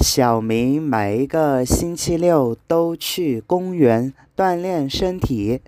小明每一个星期六都去公园锻炼身体。